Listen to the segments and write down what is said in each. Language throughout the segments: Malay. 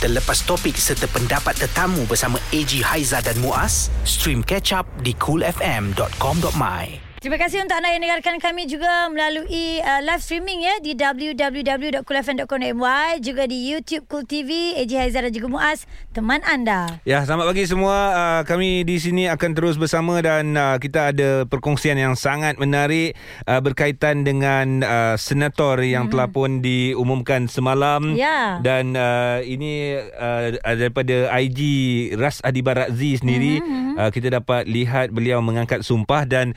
Terlepas topik serta pendapat tetamu bersama AG Haiza dan Muaz, stream catch up di coolfm.com.my. Terima kasih untuk anda yang dengarkan kami juga melalui uh, live streaming ya di www.coolfm.com.my juga di YouTube Cool TV AJ Haizar dan juga Muaz teman anda. Ya, selamat pagi semua. Uh, kami di sini akan terus bersama dan uh, kita ada perkongsian yang sangat menarik uh, berkaitan dengan uh, senator yang hmm. telah pun diumumkan semalam Ya. dan uh, ini uh, daripada IG Ras Adi Barazzi sendiri hmm. uh, kita dapat lihat beliau mengangkat sumpah dan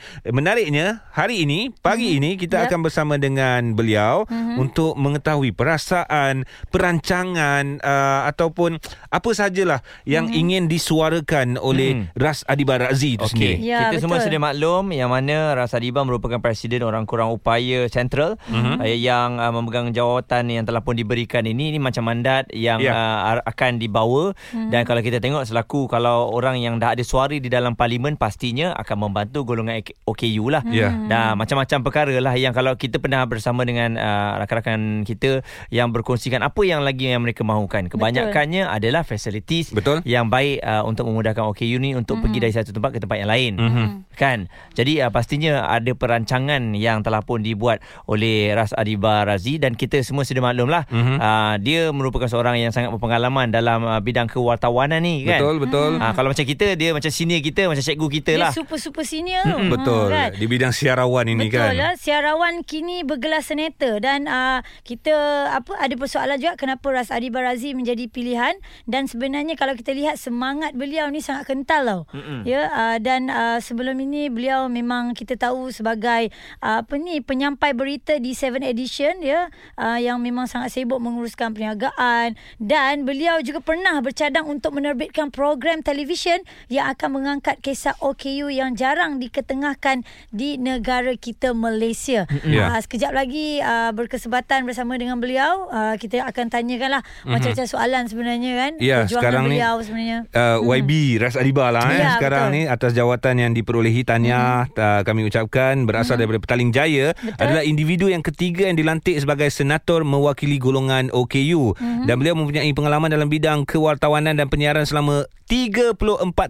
menariknya hari ini pagi hmm. ini kita Yep. akan bersama dengan beliau hmm. untuk mengetahui perasaan perancangan uh, ataupun apa sajalah yang hmm. ingin disuarakan oleh hmm. Ras Adi Barazzi itu Okey, sendiri. Ya, kita semua betul. sedia maklum yang mana Ras Adiba merupakan presiden orang kurang upaya central Mhm. uh, yang uh, memegang jawatan yang telah pun diberikan ini ini macam mandat yang Ya. uh, akan dibawa Mhm. dan kalau kita tengok selaku kalau orang yang dah ada suara di dalam parlimen pastinya akan membantu golongan OKU lah. Ya. Dan macam-macam perkara lah yang kalau kita pernah bersama dengan uh, rakan-rakan kita yang berkongsikan apa yang lagi yang mereka mahukan. Kebanyakannya Betul. adalah facilities Betul. yang baik uh, untuk memudahkan OKU ni untuk mm-hmm. pergi dari satu tempat ke tempat yang lain. Mhm. Kan? Jadi uh, pastinya ada perancangan yang telah pun dibuat oleh Ras Adiba Razi dan kita semua sudah maklum lah. Mhm. Uh, dia merupakan seorang yang sangat berpengalaman dalam uh, bidang kewartawanan ni kan. Betul betul. Uh, kalau macam kita dia macam senior kita macam cikgu kita Dia lah. super-super senior. Mm-mm, betul. kan? Di bidang siarawan ini Betul kan. lah siarawan kini bergelar senator dan uh, kita apa ada persoalan juga kenapa Ras Adi Barazi menjadi pilihan dan sebenarnya kalau kita lihat semangat beliau ni sangat kental tau. Mm-mm. Ya uh, dan uh, sebelum ini beliau memang kita tahu sebagai uh, apa ni penyampai berita di 7 edition ya uh, yang memang sangat sibuk menguruskan perniagaan dan beliau juga pernah bercadang untuk menerbitkan program televisyen yang akan mengangkat kisah OKU yang jarang diketengahkan di negara kita Malaysia. Ya. Uh, sekejap lagi uh, berkesempatan bersama dengan beliau uh, kita akan tanyakanlah mm-hmm. macam-macam soalan sebenarnya kan Ya, perjuangan sekarang ni, beliau sebenarnya. uh, YB Ras Adiba lah eh, Ya, sekarang betul. ni atas jawatan yang diperolehi tahniah Mhm. uh, kami ucapkan berasal daripada Petaling Jaya Betul. adalah individu yang ketiga yang dilantik sebagai senator mewakili golongan OKU Mhm. dan beliau mempunyai pengalaman dalam bidang kewartawanan dan penyiaran selama 34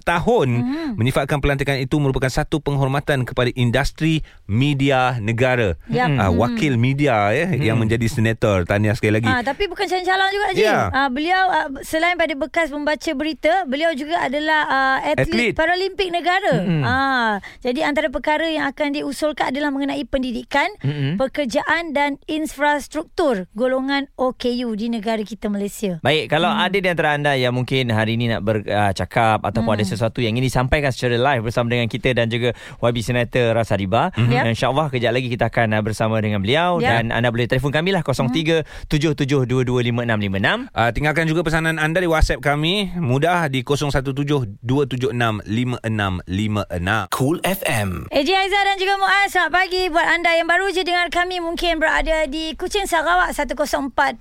tahun Mhm. menyifatkan pelantikan itu merupakan satu penghormatan kepada industri media negara Yap. uh, Mhm. wakil media ya yang menjadi senator tahniah sekali lagi Ah, tapi bukan calang-calang juga Haji. Ya. Ah, beliau ah, selain pada bekas membaca berita, beliau juga adalah ah, atlet, Atlet. Paralimpik negara. Mm-mm. Ah, jadi antara perkara yang akan diusulkan adalah mengenai pendidikan, Mm-mm. pekerjaan dan infrastruktur golongan OKU di negara kita Malaysia. Baik, kalau hmm. ada di antara anda yang mungkin hari ini nak bercakap uh, ataupun hmm. ada sesuatu yang ingin disampaikan secara live bersama dengan kita dan juga YB Senator Hadiba, Yep. mm-hmm. insyaAllah kejap lagi kita akan uh, bersama dengan beliau Yep. dan anda boleh telefon kami lah 0377225656. Uh, tinggalkan juga pesanan anda di WhatsApp kami mudah di 0172765656. Cool FM. AJ Aizah dan juga Muaz, selamat pagi buat anda yang baru je dengar kami mungkin berada di Kuching Sarawak 104.3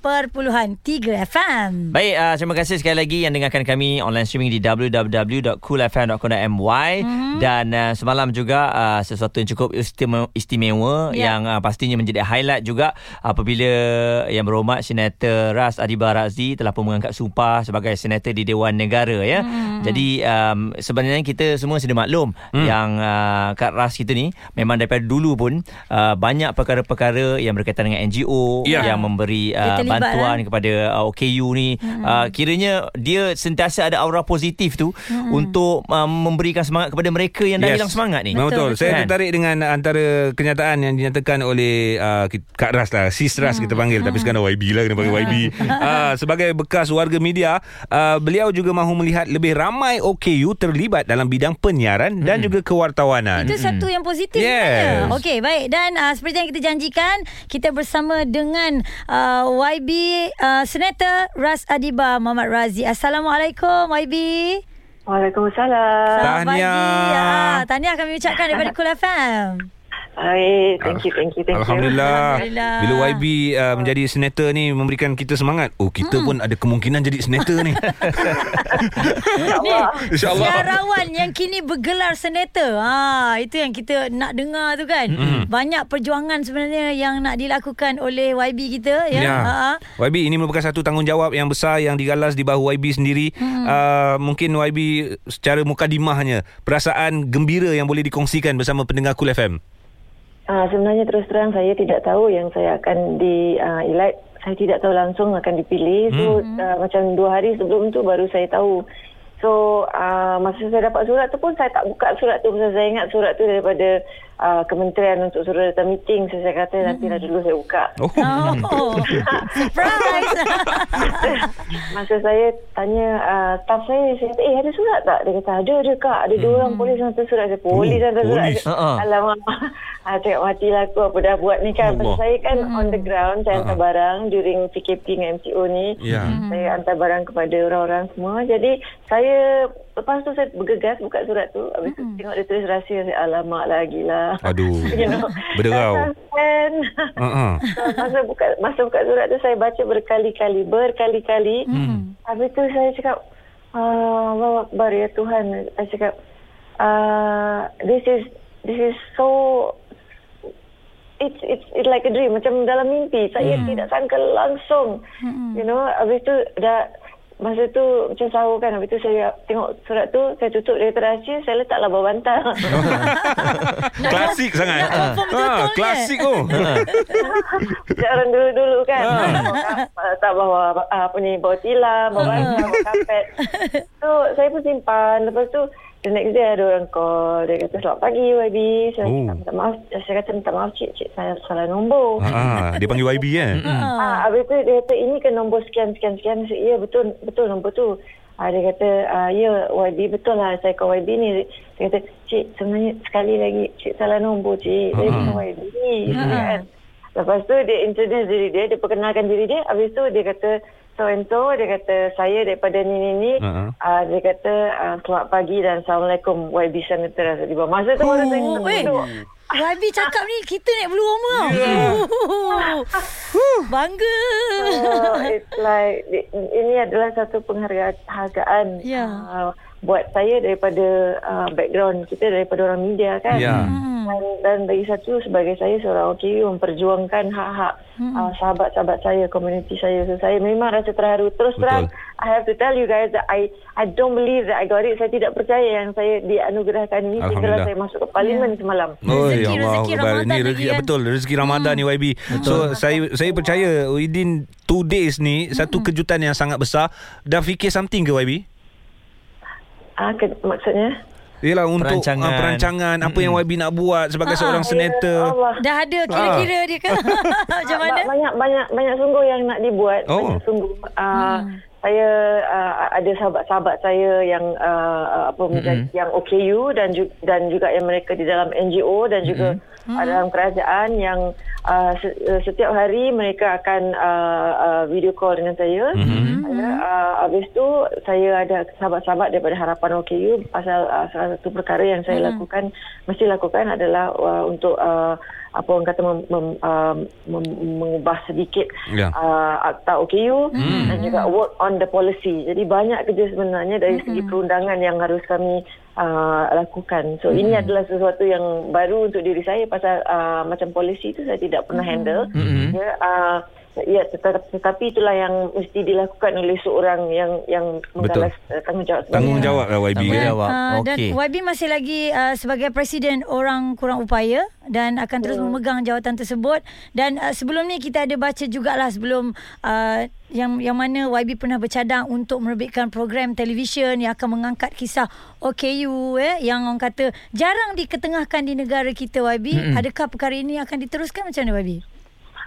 FM. Baik, uh, terima kasih sekali lagi yang dengarkan kami online streaming di www.coolfm.com.my mm-hmm. dan uh, semalam juga uh, sesuatu yang cukup istimewa, istimewa Ya. yang uh, pastinya menjadi highlight juga apabila yang berhormat Senator Ras Adiba Razi telah pun mengangkat sumpah sebagai senator di Dewan Negara ya. Mm-hmm. Jadi um, sebenarnya kita semua sudah maklum mm. yang uh, Kak Ras kita ni memang daripada dulu pun uh, banyak perkara-perkara yang berkaitan dengan NGO Ya. yang memberi uh, terlibat, bantuan eh? kepada uh, OKU ni hmm. uh, kiranya dia sentiasa ada aura positif tu hmm. untuk uh, memberikan semangat kepada mereka yang dah Yes. hilang semangat ni. Betul, betul. Saya betul. Tertarik dengan antara kenyataan yang dinyatakan oleh uh, Kak Ras lah. Sis Ras kita panggil. Tapi sekarang YB lah kena panggil YB. uh, sebagai bekas warga media, uh, beliau juga mahu melihat lebih ramai OKU terlibat dalam bidang penyiaran dan juga kewartawanan. Itu satu yang positif Yes. sebenarnya. Okey, baik. Dan uh, seperti yang kita janjikan, kita bersama dengan uh, YB uh, Senator Ras Adiba Muhammad Razi. Assalamualaikum YB. Waalaikumsalam. Tahniah. Ah, tahniah kami ucapkan daripada Kul FM. Hai, thank you, thank you, thank you. Alhamdulillah. Alhamdulillah. Bila YB uh, menjadi senator ni memberikan kita semangat. Oh, kita pun ada kemungkinan jadi senator ni. InsyaAllah. Siarawan yang kini bergelar senator. Ha, itu yang kita nak dengar tu kan. Mm-mm. Banyak perjuangan sebenarnya yang nak dilakukan oleh YB kita ya. Ya. Ha. YB ini merupakan satu tanggungjawab yang besar yang digalas di bahu YB sendiri. Hmm. Uh, mungkin YB secara mukadimahnya perasaan gembira yang boleh dikongsikan bersama pendengar Cool FM. Ah, sebenarnya terus terang saya tidak tahu yang saya akan di uh, elect. Saya tidak tahu langsung akan dipilih. So uh, macam dua hari sebelum tu baru saya tahu. So uh, masa saya dapat surat tu pun saya tak buka surat tu pasal saya ingat surat tu daripada uh, kementerian untuk suruh datang meeting. So saya kata nanti dah dulu saya buka. Oh. Oh, surprise. Masa saya tanya uh, staff saya, saya kata, eh ada surat tak? Dia kata, ada, ada kak. Ada dua orang polis hantar surat. Saya, polis Oh, hantar surat. Saya. Alamak. Ah, cakap matilah aku apa dah buat ni kan. Allah. Pasal saya kan on the ground, saya hantar barang during PKP dengan MCO ni. Ya. Saya hantar barang kepada orang-orang semua. Jadi saya, lepas tu saya bergegas buka surat tu. Habis tu tengok dia tulis rahsia. Saya, alamak lagi lah. Aduh. You know, Berderau. Uh-uh. So, masa buka masa buka surat tu saya baca berkali-kali berkali-kali Hmm. habis tu saya cakap ah Allah Akbar ya Tuhan saya cakap ah this is this is so it's it's it's like a dream macam dalam mimpi saya tidak sangka langsung you know habis tu dah Masa tu macam sahur kan Habis tu saya tengok surat tu Saya tutup dia kata rahsia Saya letaklah bawah bantal Klasik sangat. nak Ah, ni. klasik oh. Macam orang dulu-dulu kan uh. Tak bawa ah, apa ni Bawa tilam Bawa bantal Bawa kapet So saya pun simpan Lepas tu The next day ada orang call Dia kata selamat pagi YB Saya Oh. minta maaf Saya kata minta maaf cik Cik saya salah nombor Ah, dia panggil YB kan? Ah, habis tu dia kata ini kan nombor sekian sekian sekian. Saya, ya betul betul nombor tu. Ah, dia kata ah, ya YB betul lah saya call YB ni. Dia kata cik sebenarnya sekali lagi cik salah nombor cik. Saya Ah. bukan YB ni. Kan? Lepas tu dia introduce diri dia, dia perkenalkan diri dia. Habis tu dia kata so and so dia kata saya daripada ni ni ni. Ha-ha. Ah, dia kata ah, selamat pagi dan assalamualaikum YB Senator Rasa Diba. Masa tu saya Oh, weh. duduk. YB cakap ni kita naik blue home tau. Oh, Bangga. So it's like di- ini adalah satu penghargaan Ya. uh, buat saya daripada uh, background kita daripada orang media kan. Ya. Dan, dan bagi satu sebagai saya seorang OKU memperjuangkan hak-hak uh, sahabat-sahabat saya, komuniti saya. So saya memang rasa terharu. Terus Betul. terang, I have to tell you guys that I I don't believe that I got it. Saya tidak percaya yang saya dianugerahkan ini Alhamdulillah. saya masuk ke parlimen semalam. Oh Rezeki- ya Allah rezeki Akbar. Ramadan Ni lagi rezeki kan? betul rezeki Ramadan ni YB. So saya saya percaya within two days ni satu kejutan yang sangat besar. Dah fikir something ke YB? Ah, ke, maksudnya? Yelah untuk Perancangan. perancangan, perancangan apa yang YB nak buat sebagai seorang Ya senator. Allah. Dah ada kira-kira dia kan. Macam mana? Ba- Banyak banyak banyak sungguh yang nak dibuat. Oh. Banyak sungguh. Uh, Saya uh, ada sahabat-sahabat saya yang uh, apa mm-hmm. yang OKU dan juga, dan juga yang mereka di dalam NGO dan juga mm-hmm. dalam kerajaan yang uh, se- uh, setiap hari mereka akan uh, uh, video call dengan saya. Mm-hmm. Uh, habis tu saya ada sahabat-sahabat daripada Harapan OKU pasal uh, salah satu perkara yang saya mm-hmm. lakukan mesti lakukan adalah uh, untuk uh, apa orang kata mem, mem, uh, mem, mengubah sedikit Ya. uh, akta OKU Hmm. dan juga work on the policy. Jadi banyak kerja sebenarnya dari Hmm. segi perundangan yang harus kami uh, lakukan. So ini Hmm. adalah sesuatu yang baru untuk diri saya pasal uh, macam polisi itu saya tidak pernah Hmm. handle. Ya, uh, ya tetapi, tetapi itulah yang mesti dilakukan oleh seorang yang yang menggalas uh, tanggungjawab. Tanggungjawab lah YB kan. Tanggungjawab. Ah, dan Okey. YB masih lagi uh, sebagai presiden orang kurang upaya dan akan terus memegang jawatan tersebut dan uh, sebelum ni kita ada baca jugalah sebelum uh, yang yang mana YB pernah bercadang untuk menerbitkan program televisyen yang akan mengangkat kisah OKU eh yang orang kata jarang diketengahkan di negara kita YB Mm-mm. adakah perkara ini akan diteruskan macam mana YB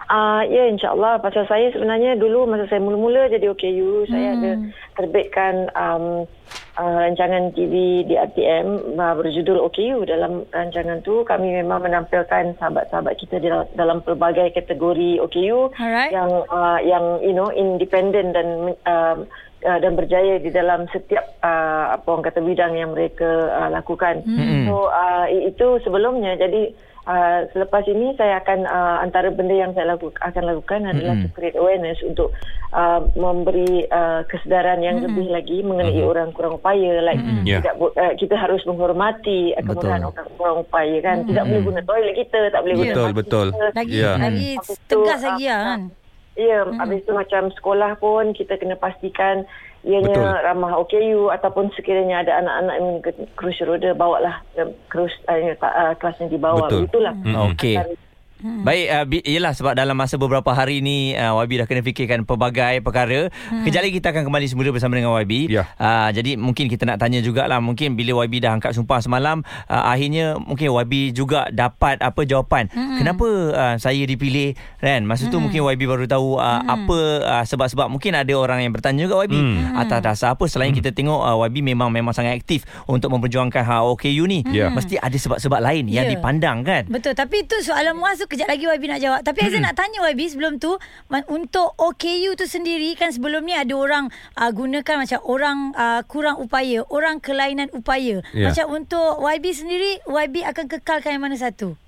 Uh, ya insyaAllah Pasal saya sebenarnya dulu Masa saya mula-mula jadi OKU Saya ada terbitkan um, uh, Rancangan TV di RTM uh, Berjudul OKU Dalam rancangan tu Kami memang menampilkan Sahabat-sahabat kita di dalam, dalam pelbagai kategori OKU Alright. Yang uh, Yang you know Independent dan um, uh, dan berjaya di dalam setiap uh, apa orang kata bidang yang mereka uh, lakukan. Mm-mm. So uh, itu sebelumnya jadi Uh, selepas ini saya akan uh, antara benda yang saya laku, akan lakukan adalah Mm-mm. to create awareness untuk uh, memberi uh, kesedaran yang lebih lagi mengenai orang kurang upaya like Ya. tidak bo- uh, kita harus menghormati kemudahan orang kurang upaya kan tidak boleh guna toilet kita tak boleh guna Betul, betul. kita. Lagi Ya. lagi tegas lagi lah kan. Ya, hmm. habis tu macam sekolah pun kita kena pastikan ianya Betul. ramah OKU ataupun sekiranya ada anak-anak yang ke kerusi roda bawalah kerus uh, uh, kelas yang dibawa Betul. itulah. Hmm. Okey. Antara- Hmm. Baik, uh, bi- yelah sebab dalam masa beberapa hari ni uh, YB dah kena fikirkan pelbagai perkara. Hmm. Kejap lagi kita akan kembali semula bersama dengan YB. Ya. Uh, jadi mungkin kita nak tanya jugalah mungkin bila YB dah angkat sumpah semalam uh, akhirnya mungkin YB juga dapat apa jawapan. Hmm. Kenapa uh, saya dipilih kan? Masa tu mungkin YB baru tahu uh, hmm. apa uh, sebab-sebab mungkin ada orang yang bertanya juga YB Hmm. atas dasar apa selain kita tengok uh, YB memang memang sangat aktif untuk memperjuangkan hak OKU ni. Ya. Mesti ada sebab-sebab lain yang Ya. dipandang kan? Betul tapi itu soalan muas tu kejap lagi YB nak jawab. Tapi Aizan nak tanya YB sebelum tu untuk OKU tu sendiri kan sebelum ni ada orang uh, gunakan macam orang uh, kurang upaya, orang kelainan upaya. Ya. Macam untuk YB sendiri YB akan kekalkan yang mana satu?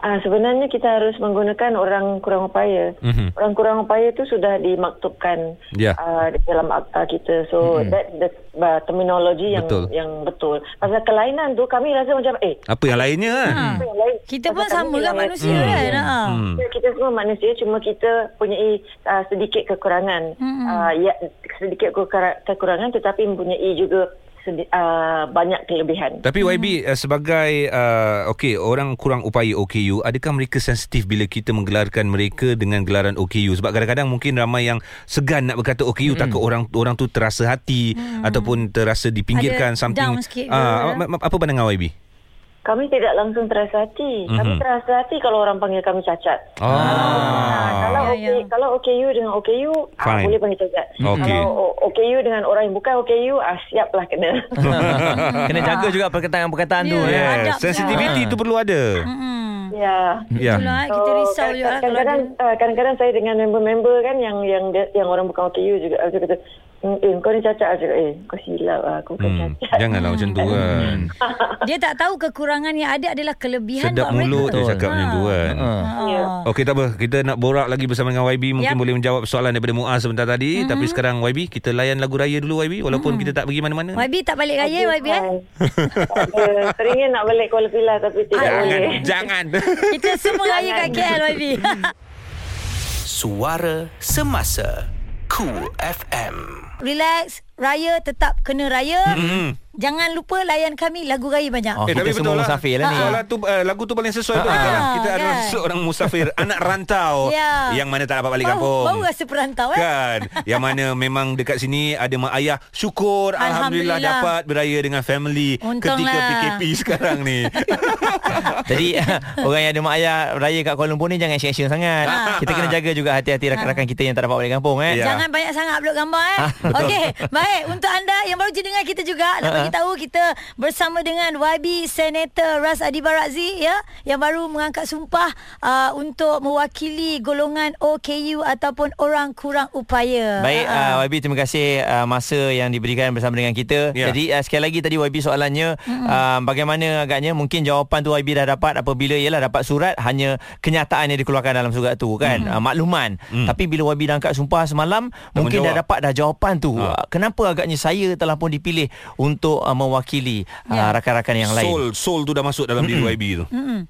Ah sebenarnya kita harus menggunakan orang kurang upaya. Mhm. Orang kurang upaya itu sudah dimaktubkan Ya. ah, di dalam akta kita. So Mhm. that the uh, terminologi yang Betul. yang betul. Pasal kelainan tu kami rasa macam eh Apa yang lainnya kan? apa yang lain? Kita pun Pasal kami sama yang- manusia Hmm. kan. Ha. Hmm. Kita, kita semua manusia cuma kita punya uh, sedikit kekurangan. Mm-mm. Uh, ya sedikit kekura- kekurangan tetapi mempunyai juga sedi- uh, banyak kelebihan. Tapi YB uh, sebagai uh, okey orang kurang upaya OKU, adakah mereka sensitif bila kita menggelarkan mereka dengan gelaran OKU? Sebab kadang-kadang mungkin ramai yang segan nak berkata OKU Hmm. takut orang orang tu terasa hati ataupun terasa dipinggirkan Ada something. down sikit apa apa pandangan YB? Kami tidak langsung terasa hati. Mhm. Kami terasa hati kalau orang panggil kami cacat. Ah, kalau Ya, okay, ya. kalau OKU dengan OKU ah, boleh panggil cacat. Okey. Kalau OKU dengan orang yang bukan OKU ah siaplah kena. Kena jaga juga perkataan-perkataan tu Ya. ya. Adab Yes, sensitivity tu perlu ada. Hmm. ya. Ya. Itulah eh, kita risau juga lah kalau kadang-kadang ada. uh, kadang-kadang saya dengan member-member kan yang yang yang orang bukan OKU juga aku kata "Hmm, eh kau ni cacat cakap, eh kau silap lah aku bukan Hmm, cacat. janganlah macam tu kan. Dia tak tahu kekurangan yang ada adalah kelebihan Sedap buat mereka. mulut dia cakap Ha. macam tu kan. Ha. Ya. Okey tak apa Kita nak borak lagi bersama dengan YB Mungkin Yap. boleh menjawab soalan daripada Muaz sebentar tadi mm-hmm. Tapi sekarang YB Kita layan lagu raya dulu YB Walaupun mm-hmm. kita tak pergi mana-mana YB tak balik raya YB eh? Uh, seringnya nak balik Kuala Pilah tapi tidak boleh. Jangan Kita semua raya kat KL YB. Suara Semasa Cool FM Relax, raya tetap kena raya. mm-hmm. Jangan lupa layan kami lagu raya banyak. Oh, kita semua musafir lah ni. Soalan tu uh, lagu tu paling sesuai untuk Ah, kita lah. Kita kan? adalah seorang musafir anak rantau Ya. yang mana tak dapat balik Baru, kampung. baru rasa perantau eh. Kan Yang mana memang dekat sini Ada mak ayah Syukur Alhamdulillah, Alhamdulillah. dapat Beraya dengan family Ketika Untunglah. PKP sekarang ni Jadi orang yang ada mak ayah raya kat Kuala Lumpur ni jangan action sangat. Ha. Kita kena jaga juga hati-hati rakan-rakan kita yang tak dapat balik kampung eh. Ya. Jangan banyak sangat upload gambar eh. Okey, baik untuk anda yang baru je dengar kita juga nak bagi tahu kita bersama dengan YB Senator Ras Adi Barakzi ya yang baru mengangkat sumpah uh, untuk mewakili golongan OKU ataupun orang kurang upaya. Baik uh, YB terima kasih uh, masa yang diberikan bersama dengan kita. Ya. Jadi uh, sekali lagi tadi YB soalannya uh, bagaimana agaknya mungkin jawapan tu YB dah dapat apabila ialah dapat surat hanya kenyataan yang dikeluarkan dalam surat tu kan uh, makluman. Mm. Tapi bila YB dah angkat sumpah semalam mungkin dah menjawab. dapat dah jawapan tu. Ha. Uh, kenapa agaknya saya telah pun dipilih untuk uh, mewakili uh, Ya. rakan-rakan yang lain. Soul Soul tu dah masuk dalam diri YB tu Mm-mm.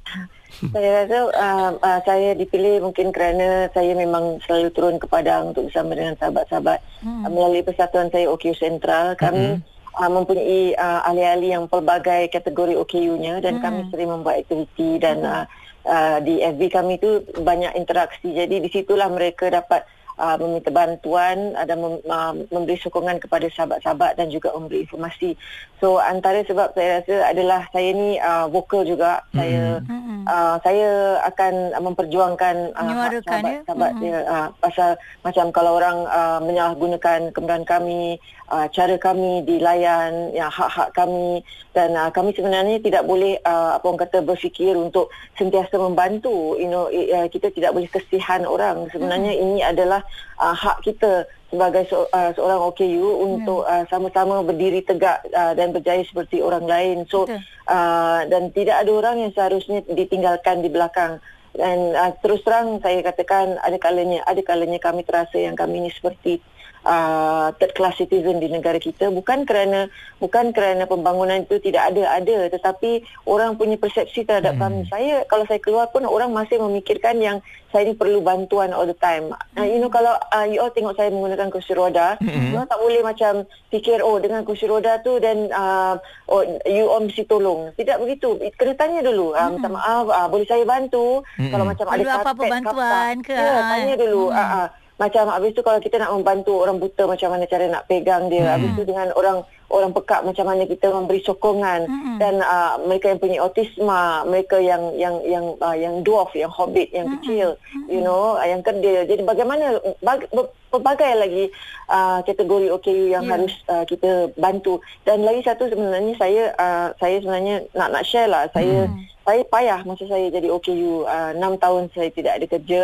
Saya rasa uh, uh, saya dipilih mungkin kerana saya memang selalu turun ke Padang untuk bersama dengan sahabat-sahabat hmm. uh, melalui persatuan saya OKU Sentral. Kami hmm. uh, mempunyai uh, ahli-ahli yang pelbagai kategori OKU-nya dan hmm. kami sering membuat aktiviti dan uh, uh, di FB kami tu banyak interaksi. Jadi di situlah mereka dapat uh, meminta bantuan uh, dan mem, uh, memberi sokongan kepada sahabat-sahabat dan juga memberi informasi. So antara sebab saya rasa adalah saya ni uh, vokal juga. Mm. Saya uh, saya akan uh, memperjuangkan uh, Menyuarakan, ya? sahabat-sahabat dia uh, pasal macam kalau orang uh, menyalahgunakan kemudahan kami, uh, cara kami dilayan, ya hak-hak kami dan uh, kami sebenarnya tidak boleh uh, apa orang kata berfikir untuk sentiasa membantu. You know, i- uh, kita tidak boleh kesihan orang. Sebenarnya ini adalah uh, hak kita sebagai se- uh, seorang OKU untuk uh, sama-sama berdiri tegak uh, dan berjaya seperti orang lain. So Betul. uh, dan tidak ada orang yang seharusnya ditinggalkan di belakang. Dan uh, terus terang saya katakan ada kalanya ada kalanya kami terasa yang kami ini seperti uh, third class citizen di negara kita bukan kerana bukan kerana pembangunan itu tidak ada ada tetapi orang punya persepsi terhadap hmm. kami saya kalau saya keluar pun orang masih memikirkan yang saya ni perlu bantuan all the time uh, you know kalau uh, you all tengok saya menggunakan kursi roda hmm. you all tak boleh macam fikir oh dengan kursi roda tu dan uh, oh you all mesti tolong tidak begitu kena tanya dulu uh, minta maaf uh, boleh saya bantu Mm-mm. kalau macam Perlu ada apa-apa bantuan ke? ya, tanya dulu hmm. hmm. uh, uh, macam habis tu kalau kita nak membantu orang buta macam mana cara nak pegang dia hmm. habis tu dengan orang orang pekak macam mana kita memberi sokongan. Mm-mm. dan uh, mereka yang punya autisma mereka yang yang yang uh, yang dwarf yang hobbit yang kecil you know uh, yang kerdil. Jadi bagaimana bag, ber- pelbagai lagi uh, kategori OKU yang Ya. harus uh, kita bantu. Dan lagi satu sebenarnya saya uh, saya sebenarnya nak nak share lah. Saya saya payah masa saya jadi OKU uh, 6 tahun saya tidak ada kerja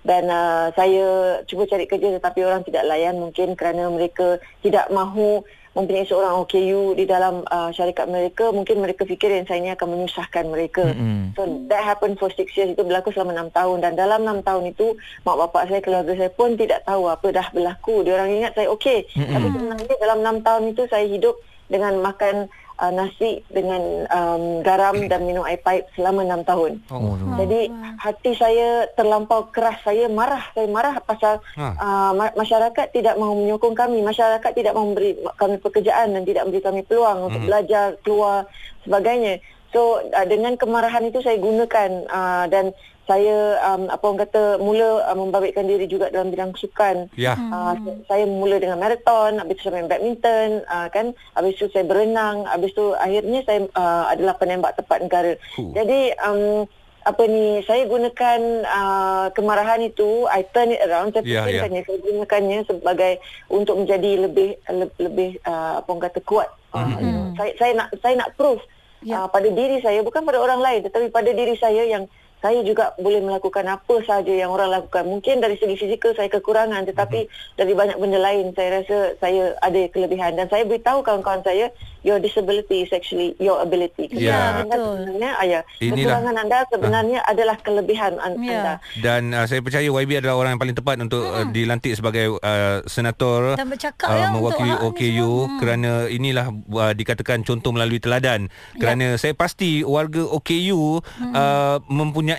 dan uh, saya cuba cari kerja tetapi orang tidak layan mungkin kerana mereka tidak mahu mempunyai seorang OKU di dalam uh, syarikat mereka. Mungkin mereka fikir yang saya ini akan menyusahkan mereka. Mm-mm. so that happened for six years. Itu berlaku selama enam tahun. Dan dalam enam tahun itu mak bapak saya keluarga saya pun tidak tahu apa dah berlaku. Dia orang ingat saya okey tapi sebenarnya dalam enam tahun itu saya hidup dengan makan uh, nasi dengan um, garam dan minum air paip selama enam tahun Oh. jadi hati saya terlampau keras. Saya marah. Saya marah pasal Ha. uh, ma- masyarakat tidak mahu menyokong kami. Masyarakat tidak mahu memberi kami pekerjaan dan tidak memberi kami peluang untuk belajar, keluar, sebagainya. So uh, dengan kemarahan itu saya gunakan uh, dan saya um, apa orang kata mula uh, membabitkan diri juga dalam bidang sukan. Ya. Uh, saya mula dengan maraton, habis tu saya main badminton, uh, kan, habis tu saya berenang, habis tu akhirnya saya uh, adalah penembak tepat negara. Huh. Jadi um, apa ni saya gunakan uh, kemarahan itu I turn it around saya Ya, ya. fikirkannya saya gunakannya sebagai untuk menjadi lebih le- lebih uh, apa orang kata kuat uh, Mhm. you know, saya saya nak saya nak proof Ya. uh, pada diri saya bukan pada orang lain tetapi pada diri saya yang saya juga boleh melakukan apa sahaja yang orang lakukan. Mungkin dari segi fizikal saya kekurangan tetapi dari banyak benda lain saya rasa saya ada kelebihan dan saya beritahu kawan-kawan saya your disability is actually your ability. Ya. Anda Betul. sebenarnya ah, ya, Inilah. kekurangan anda sebenarnya adalah kelebihan an- Ya. anda. Dan uh, saya percaya YB adalah orang yang paling tepat untuk uh, dilantik sebagai uh, senator Dan bercakap uh, ya mewakili untuk OKU. Hmm. kerana inilah uh, dikatakan contoh melalui teladan. Ya. Kerana saya pasti warga OKU Hmm. uh, mempunyai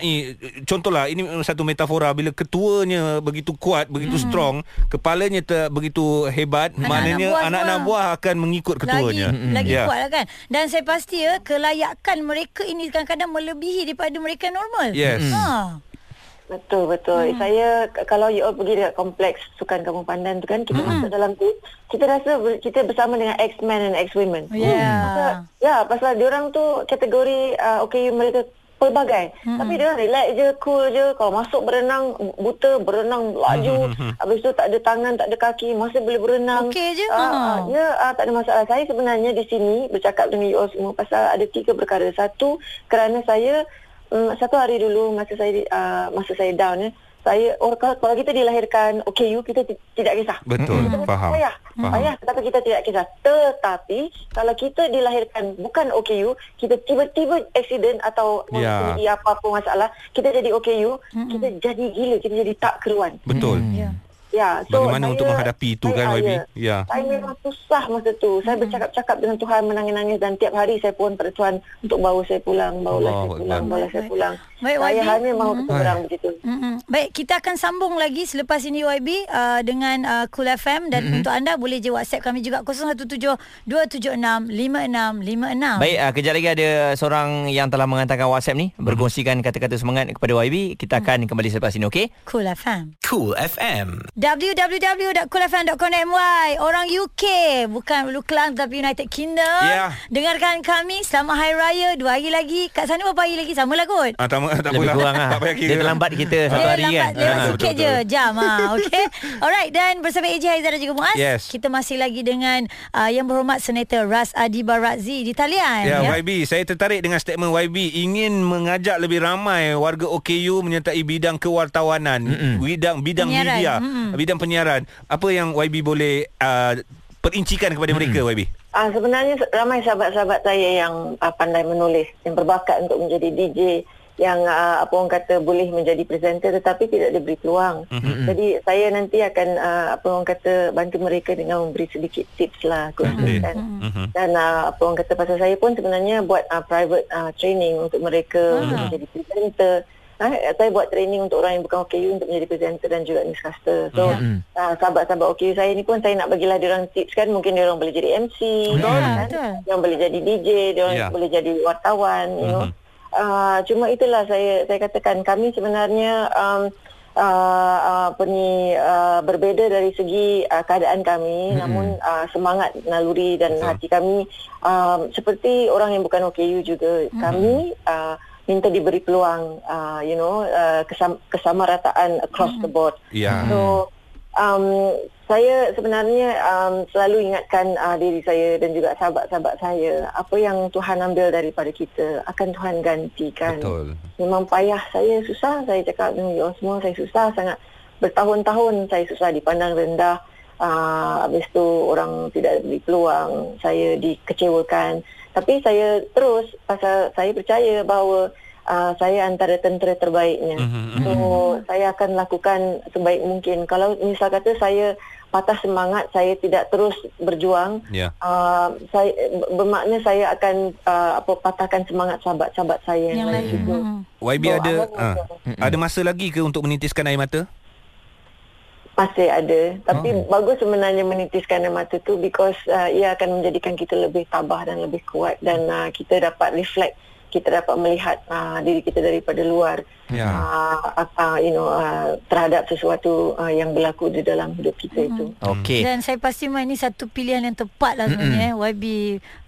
contohlah ini satu metafora bila ketuanya begitu kuat, begitu strong, kepalanya ter, begitu hebat, Hmm. Anak-anak maknanya buah anak-anak semua. buah akan mengikut ketuanya. Lagi, lagi Ya. kuat lah kan. Dan saya pasti ya, kelayakan mereka ini kadang-kadang melebihi daripada mereka normal. Yes. Ha. Betul betul. Hmm. Saya kalau you all pergi dekat kompleks sukan kampung pandan tu kan kita hmm. masuk dalam tu kita rasa ber, kita bersama dengan ex-men and ex-women. Ya. Pasal, ya pasal diorang tu kategori uh, okay mereka pelbagai. Hmm. Tapi dia relax je, cool je. Kalau masuk berenang buta, berenang laju. Habis tu tak ada tangan, tak ada kaki, masih boleh berenang. Okey je. Ha. ah, ya, ah, tak ada masalah. Saya sebenarnya di sini bercakap dengan you all semua pasal ada tiga perkara. Satu, kerana saya um, satu hari dulu masa saya uh, masa saya down ya, saya or, kalau, kalau kita dilahirkan OKU kita t- tidak kisah. Betul, Kita faham. Payah. Faham. Payah tetapi kita tidak kisah. Tetapi kalau kita dilahirkan bukan OKU, kita tiba-tiba accident atau Ya. apa-apa masalah, kita jadi OKU, kita jadi gila, kita jadi tak keruan. Betul. Ya. Ya, Bagaimana untuk menghadapi itu kan, YB? Ya. Saya memang susah masa tu. Saya bercakap-cakap dengan Tuhan menangis-nangis dan tiap hari saya pun pada Tuhan untuk bawa saya pulang, bawalah saya pulang, bawalah saya pulang. Baik, saya YB. hanya mahu kata orang begitu. Mm-mm. Baik, kita akan sambung lagi selepas ini YB uh, dengan uh, Cool FM dan mm-hmm. untuk anda boleh je WhatsApp kami juga 0172765656. Baik, uh, kejap lagi ada seorang yang telah mengantarkan WhatsApp ni berkongsikan kata-kata semangat kepada YB. Kita akan kembali selepas ini, okey? Cool FM. Cool FM. www.coolfm.com.my Orang UK Bukan Ulu Kelang Tapi United Kingdom Ya. Dengarkan kami Selamat Hari Raya Dua hari lagi Kat sana berapa hari lagi Sama lah kot Ah, tak, tak Lebih kurang lah. Tak payah kira. Dia terlambat kita satu dia hari kan. lambat lewat Ah, sikit betul, je betul. Jam ha, Okay Alright Dan bersama AJ Haizah dan juga Muaz Yes. Kita masih lagi dengan uh, Yang berhormat Senator Ras Adi Barazzi Di talian Ya, YB, saya tertarik dengan statement YB ingin mengajak lebih ramai warga OKU menyertai bidang kewartawanan, Mm-mm. bidang bidang Penyiaran. media. Mm-mm. bidang penyiaran. Apa yang YB boleh uh, perincikan kepada mereka YB? Ah sebenarnya ramai sahabat-sahabat saya yang uh, pandai menulis, yang berbakat untuk menjadi DJ, yang uh, apa orang kata boleh menjadi presenter tetapi tidak diberi peluang. Mm-hmm. Jadi saya nanti akan uh, apa orang kata bantu mereka dengan memberi sedikit tips lah konsisten. Mm-hmm. Dan uh, apa orang kata pasal saya pun sebenarnya buat uh, private uh, training untuk mereka mm-hmm. menjadi presenter. Ha, saya buat training untuk orang yang bukan OKU untuk menjadi presenter dan juga newscaster. So, mm-hmm. uh, sahabat-sahabat OKU saya ni pun saya nak bagilah dia orang tips kan. Mungkin dia orang boleh jadi MC. Betul. Kan? Betul. Dia orang boleh jadi DJ. Dia orang Yeah. boleh jadi wartawan. You know. Uh, cuma itulah saya saya katakan kami sebenarnya um, uh, uh, apa ni uh, berbeza dari segi uh, keadaan kami mm-hmm. namun uh, semangat naluri dan Betul. hati kami um, seperti orang yang bukan OKU juga mm-hmm. kami uh, minta diberi peluang uh, you know uh, kesam, kesamarataan across mm-hmm. the board Ya. So um, saya sebenarnya um, selalu ingatkan uh, diri saya dan juga sahabat-sahabat saya apa yang Tuhan ambil daripada kita akan Tuhan gantikan. Betul. Memang payah saya susah saya cakap dengan you all semua saya susah sangat bertahun-tahun saya susah dipandang rendah. Uh, habis tu orang tidak beri peluang, saya dikecewakan. Tapi saya terus pasal saya percaya bahawa uh, saya antara tentera terbaiknya. Mhm, So saya akan lakukan sebaik mungkin. Kalau misal kata saya patah semangat, saya tidak terus berjuang, Ya. uh, saya bermakna saya akan uh, apa patahkan semangat sahabat-sahabat saya Yang lain. juga. Hmm. YB So, ada uh, masa? ada masa lagi ke untuk menitiskan air mata? Masih ada Tapi oh. bagus sebenarnya menitiskan air mata tu Because uh, ia akan menjadikan kita lebih tabah dan lebih kuat Dan uh, kita dapat reflect Kita dapat melihat uh, diri kita daripada luar Ya. uh, uh, You know uh, Terhadap sesuatu uh, yang berlaku di dalam hidup kita itu Okey. Dan saya pasti ini satu pilihan yang tepat lah sebenarnya eh. YB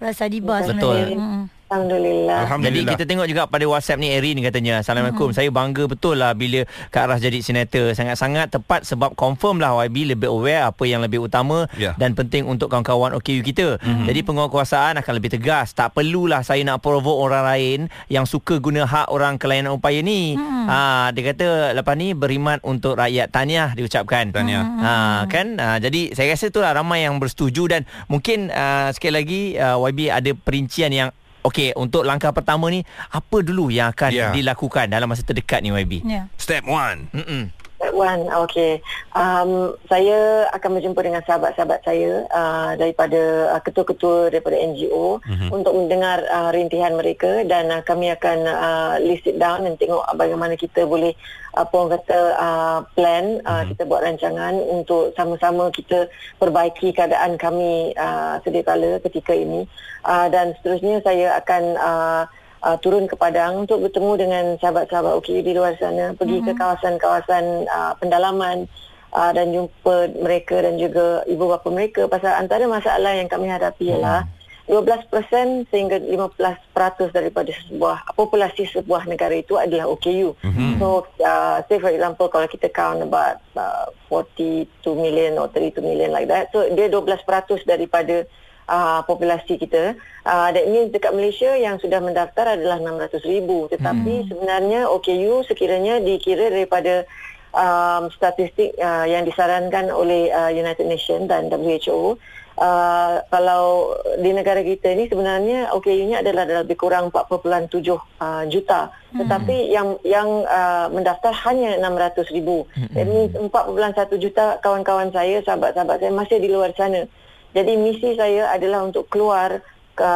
Rasa Diba Betul. sebenarnya. Mm. Alhamdulillah Jadi Alhamdulillah. kita tengok juga pada WhatsApp ni Erin katanya Assalamualaikum mm-hmm. Saya bangga betul lah Bila Kak Ras jadi senator Sangat-sangat tepat Sebab confirm lah YB lebih aware Apa yang lebih utama Ya. Dan penting untuk kawan-kawan OKU kita mm-hmm. Jadi penguasaan akan lebih tegas Tak perlulah saya nak provoke orang lain Yang suka guna hak orang kelainan upaya ni mm. ha, Dia kata lepas ni berimat untuk rakyat Tahniah diucapkan Tahniah. Ha, kan ha, Jadi saya rasa itulah ramai yang bersetuju Dan mungkin uh, sekali lagi uh, YB ada perincian yang Okey, untuk langkah pertama ni apa dulu yang akan Ya. dilakukan dalam masa terdekat ni YB? Ya. Step one. Mm-mm. Wan, okay. Um, saya akan berjumpa dengan sahabat-sahabat saya uh, daripada uh, ketua-ketua daripada NGO mm-hmm. untuk mendengar uh, rintihan mereka dan uh, kami akan uh, list it down dan tengok uh, bagaimana kita boleh apa orang kata uh, plan uh, mm-hmm. kita buat rancangan untuk sama-sama kita perbaiki keadaan kami uh, sedia kala ketika ini uh, dan seterusnya saya akan uh, uh, turun ke Padang untuk bertemu dengan sahabat-sahabat OKU di luar sana, pergi mm-hmm. ke kawasan-kawasan uh, pendalaman uh, dan jumpa mereka dan juga ibu bapa mereka pasal antara masalah yang kami hadapi ialah 12% sehingga 15% daripada sebuah populasi sebuah negara itu adalah OKU. Mm-hmm. So, uh, say for example kalau kita count about uh, 42 million or 32 million like that. So, dia 12% daripada uh, populasi kita. Uh, that means dekat Malaysia yang sudah mendaftar adalah 600 ribu. Tetapi hmm. sebenarnya OKU sekiranya dikira daripada um, statistik uh, yang disarankan oleh uh, United Nations dan WHO. Uh, kalau di negara kita ni sebenarnya OKU-nya adalah lebih kurang 4.7 uh, juta tetapi yang yang uh, mendaftar hanya 600 ribu that means 4.1 juta kawan-kawan saya sahabat-sahabat saya masih di luar sana jadi misi saya adalah untuk keluar ke,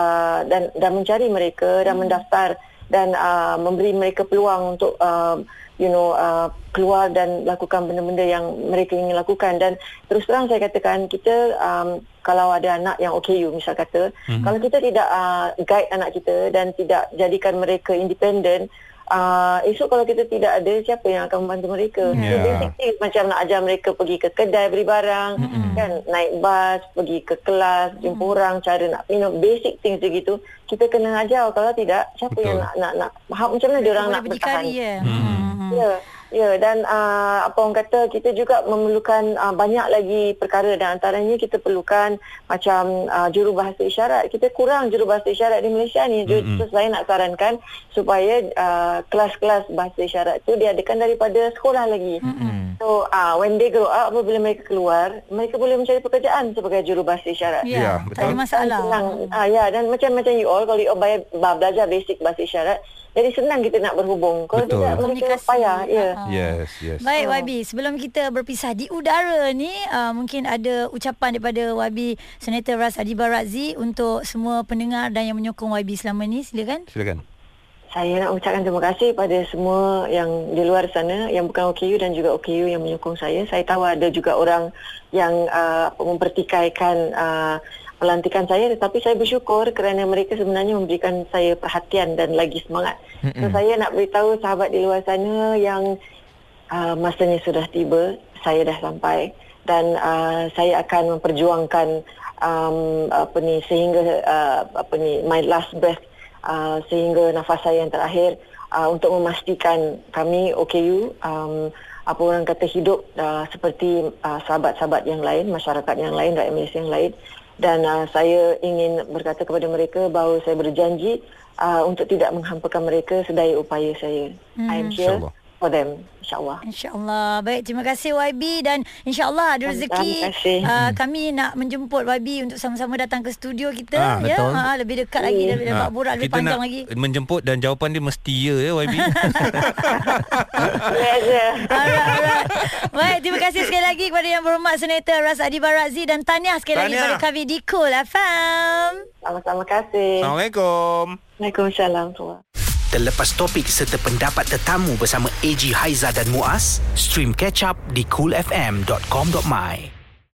dan dan mencari mereka dan mendaftar dan uh, memberi mereka peluang untuk uh, you know uh, keluar dan lakukan benda-benda yang mereka ingin lakukan dan terus terang saya katakan kita um, kalau ada anak yang OKU misal kata mm-hmm. kalau kita tidak uh, guide anak kita dan tidak jadikan mereka independen Uh, esok kalau kita tidak ada siapa yang akan membantu mereka Ya. so, basic things macam nak ajar mereka pergi ke kedai beli barang mm-hmm. kan naik bas pergi ke kelas jumpa mm. orang cara nak you know basic things begitu kita kena ajar kalau tidak siapa Betul. yang nak nak nak macam mana dia orang nak bertahan berdikari ya. Hmm. Ya. Ya dan uh, apa orang kata kita juga memerlukan uh, banyak lagi perkara dan antaranya kita perlukan macam uh, jurubahasa isyarat. Kita kurang jurubahasa isyarat di Malaysia ni. Mm-hmm. So saya nak sarankan supaya uh, kelas-kelas bahasa isyarat tu diadakan daripada sekolah lagi. Mm-hmm. So uh, when they grow up apabila mereka keluar, mereka boleh mencari pekerjaan sebagai jurubahasa isyarat. Ya, Ya, tak ada betul. masalah. Senang. Ah ya dan macam macam you all kalau you all bayar, belajar basic bahasa isyarat, jadi senang kita nak berhubung. Kalau Betul. tidak mereka Komunikasi. payah. Ya. Ah. Yes, yes. Baik YB, sebelum kita berpisah di udara ni, uh, mungkin ada ucapan daripada YB Senator Ras Adiba Razi untuk semua pendengar dan yang menyokong YB selama ni. Silakan. Silakan. Saya nak ucapkan terima kasih pada semua yang di luar sana yang bukan OKU dan juga OKU yang menyokong saya. Saya tahu ada juga orang yang uh, mempertikaikan uh, pelantikan saya tetapi saya bersyukur kerana mereka sebenarnya memberikan saya perhatian dan lagi semangat. So saya nak beritahu sahabat di luar sana yang uh, masanya sudah tiba, saya dah sampai dan uh, saya akan memperjuangkan um, apa ni sehingga uh, apa ni my last breath uh, sehingga nafas saya yang terakhir uh, untuk memastikan kami OKU um, apa orang kata hidup uh, seperti uh, sahabat-sahabat yang lain, masyarakat yang lain, rakyat Malaysia yang lain dan uh, saya ingin berkata kepada mereka bahawa saya berjanji uh, untuk tidak menghampakan mereka sedaya upaya saya. Hmm. I am here InsyaAllah. For them, insyaAllah. InsyaAllah. Baik, terima kasih YB dan insyaAllah ada rezeki Terima kasih. uh, kami nak menjemput YB untuk sama-sama datang ke studio kita. Ah, ya, betul. Ha, lebih dekat lagi, Hmm. lebih dapat borak lebih kita panjang nak lagi. menjemput dan jawapan dia mesti ya ya YB. Yeah. Alright, alright. Baik, terima kasih sekali lagi kepada yang berhormat Senator Ras Adiba Razi dan tahniah sekali lagi Tahniah. kepada kami di Cool FM. Sama-sama kasih. Assalamualaikum. Waalaikumsalam. Terlepas topik serta pendapat tetamu bersama AG Haiza dan Muaz, stream catch up di coolfm.com.my.